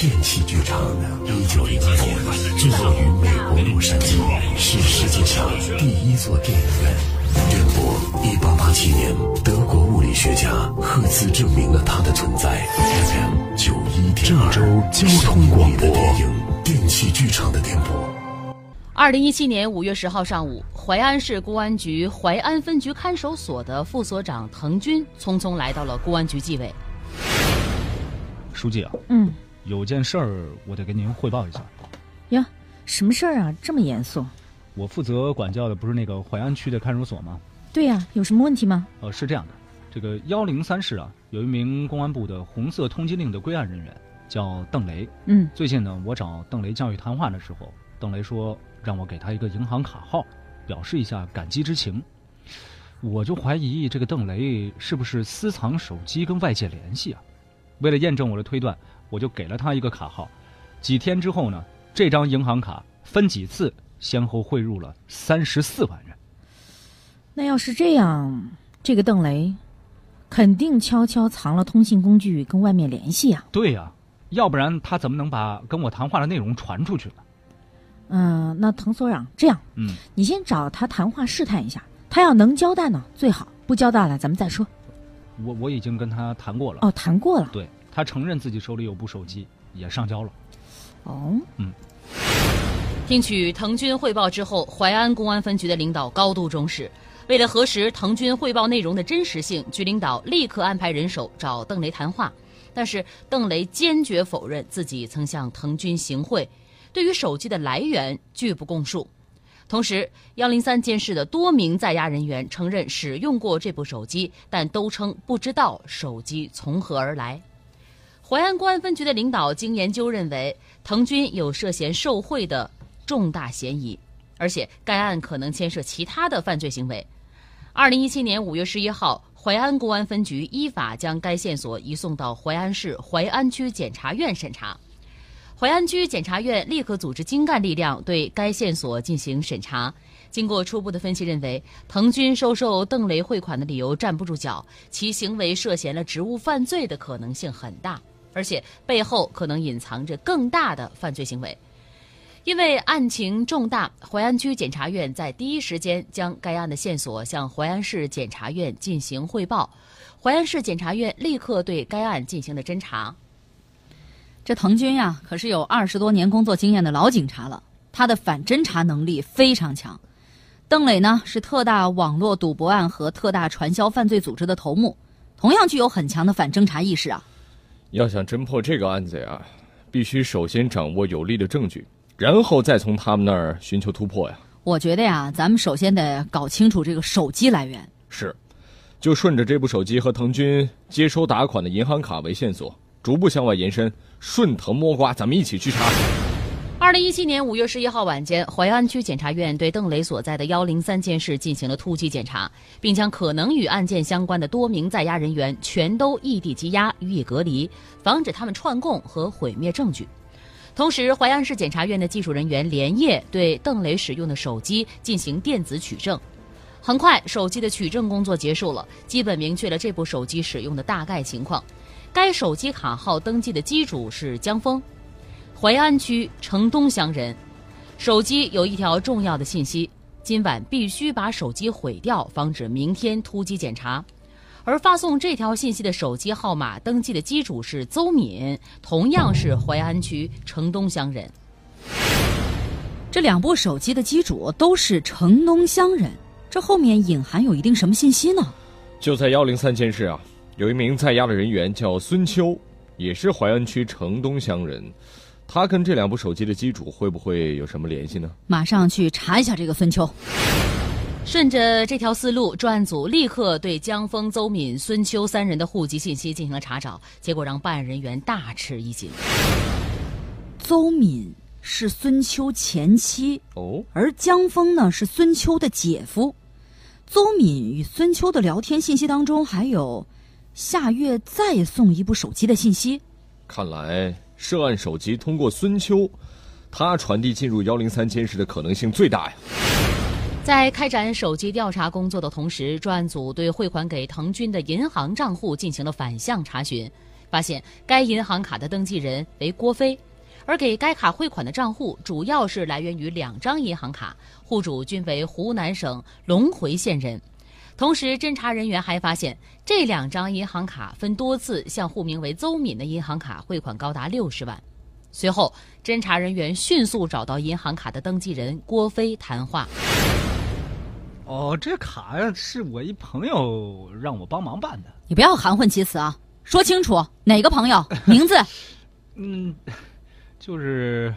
电器剧场，一九零二年坐落于美国洛杉矶，是世界上第一座电影院。电波，一八八七年，德国物理学家赫兹证明了它的存在。FM 九一点二，郑州交通广播电影电器剧场的电波。二零一七年五月十号上午，淮安市公安局淮安分局看守所的副所长滕军匆匆来到了公安局纪委。书记啊，嗯，有件事儿我得跟您汇报一下。呀，什么事儿啊？这么严肃？我负责管教的不是那个淮安区的看守所吗？对呀，有什么问题吗？呃，是这样的，这个幺零三室啊，有一名公安部的红色通缉令的归案人员，叫邓雷。嗯，最近呢，我找邓雷教育谈话的时候，邓雷说让我给他一个银行卡号，表示一下感激之情。我就怀疑这个邓雷是不是私藏手机跟外界联系啊？为了验证我的推断，我就给了他一个卡号。几天之后呢，这张银行卡分几次先后汇入了三十四万元。那要是这样，这个邓雷肯定悄悄藏了通信工具跟外面联系呀。对呀、要不然他怎么能把跟我谈话的内容传出去呢？嗯、那滕所长，这样，嗯，你先找他谈话试探一下，他要能交代呢最好，不交代了咱们再说。我我已经跟他谈过了。哦，谈过了。对他承认自己手里有部手机，也上交了。哦，嗯听取滕军汇报之后，淮安公安分局的领导高度重视。为了核实滕军汇报内容的真实性，局领导立刻安排人手找邓雷谈话。但是邓雷坚决否认自己曾向滕军行贿，对于手机的来源拒不供述。同时，幺零三监室的多名在押人员承认使用过这部手机，但都称不知道手机从何而来。淮安公安分局的领导经研究认为，滕军有涉嫌受贿的重大嫌疑，而且该案可能牵涉其他的犯罪行为。二零一七年五月十一号，淮安公安分局依法将该线索移送到淮安市淮安区检察院审查。淮安区检察院立刻组织精干力量对该线索进行审查。经过初步的分析，认为滕军收受邓雷汇款的理由站不住脚，其行为涉嫌了职务犯罪的可能性很大，而且背后可能隐藏着更大的犯罪行为。因为案情重大，淮安区检察院在第一时间将该案的线索向淮安市检察院进行汇报。淮安市检察院立刻对该案进行了侦查。这滕军呀，可是有二十多年工作经验的老警察了，他的反侦查能力非常强。邓磊呢，是特大网络赌博案和特大传销犯罪组织的头目，同样具有很强的反侦查意识啊。要想侦破这个案子呀，必须首先掌握有力的证据，然后再从他们那儿寻求突破呀。我觉得呀，咱们首先得搞清楚这个手机来源。是，就顺着这部手机和腾军接收打款的银行卡为线索，逐步向外延伸，顺藤摸瓜，咱们一起去查。二零一七年五月十一号晚间，淮安区检察院对邓雷所在的幺零三监室进行了突击检查，并将可能与案件相关的多名在押人员全都异地羁押，予以隔离，防止他们串供和毁灭证据。同时，淮安市检察院的技术人员连夜对邓雷使用的手机进行电子取证。很快，手机的取证工作结束了，基本明确了这部手机使用的大概情况。该手机卡号登记的机主是江峰，淮安区城东乡人。手机有一条重要的信息：今晚必须把手机毁掉，防止明天突击检查。而发送这条信息的手机号码登记的机主是邹敏，同样是淮安区城东乡人。这两部手机的机主都是城东乡人，这后面隐含有一定什么信息呢？就在幺零三监室啊，有一名在押的人员叫孙秋，也是淮安区城东乡人。他跟这两部手机的机主会不会有什么联系呢？马上去查一下这个孙秋。顺着这条思路，专案组立刻对江峰、邹敏、孙秋三人的户籍信息进行了查找，结果让办案人员大吃一惊。邹敏是孙秋前妻，哦，而江峰呢是孙秋的姐夫。邹敏与孙秋的聊天信息当中还有下月再送一部手机的信息。看来涉案手机通过孙秋，他传递进入幺零三监视的可能性最大呀。在开展手机调查工作的同时，专案组对汇款给滕军的银行账户进行了反向查询。发现该银行卡的登记人为郭飞，而给该卡汇款的账户主要是来源于两张银行卡，户主均为湖南省隆回县人。同时，侦查人员还发现这两张银行卡分多次向户名为邹敏的银行卡汇款高达六十万。随后，侦查人员迅速找到银行卡的登记人郭飞谈话。哦，这卡是我一朋友让我帮忙办的。你不要含混其辞啊，说清楚哪个朋友名字。嗯，就是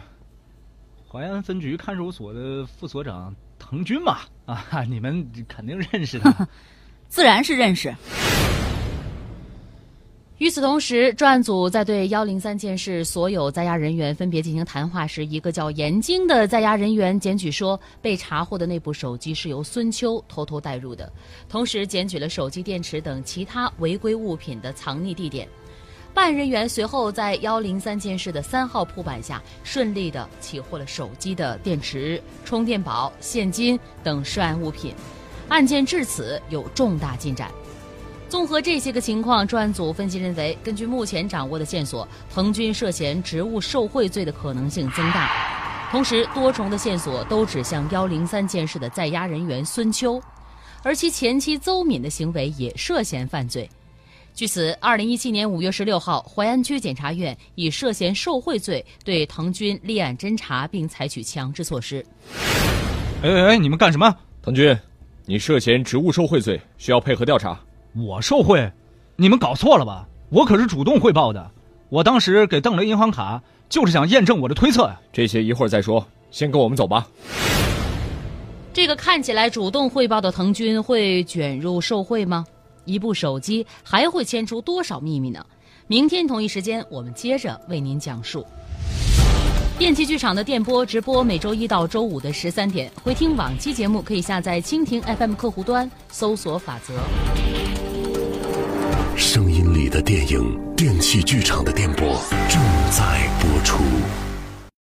淮安分局看守所的副所长滕军嘛。啊，你们肯定认识的。自然是认识。与此同时，专案组在对幺零三件事所有在押人员分别进行谈话时，一个叫严晶的在押人员检举说，被查获的那部手机是由孙秋偷偷带入的，同时检举了手机电池等其他违规物品的藏匿地点。办案人员随后在幺零三监室的三号铺板下，顺利的起获了手机的电池、充电宝、现金等涉案物品，案件至此有重大进展。综合这些个情况，专案组分析认为，根据目前掌握的线索，滕军涉嫌职务受贿罪的可能性增大。同时，多重的线索都指向幺零三监室的在押人员孙秋，而其前妻邹敏的行为也涉嫌犯罪。据此，二零一七年五月十六号，淮安区检察院以涉嫌受贿罪对滕军立案侦查，并采取强制措施。哎哎哎，你们干什么？滕军，你涉嫌职务受贿罪，需要配合调查。我受贿？你们搞错了吧？我可是主动汇报的。我当时给邓雷银行卡，就是想验证我的推测呀。这些一会儿再说，先跟我们走吧。这个看起来主动汇报的滕军会卷入受贿吗？一部手机还会牵出多少秘密呢？明天同一时间，我们接着为您讲述。电器剧场的电波直播每周一到周五的十三点，回听往期节目可以下载蜻蜓 FM 客户端，搜索“法则”。声音里的电影，电器剧场的电波正在播出。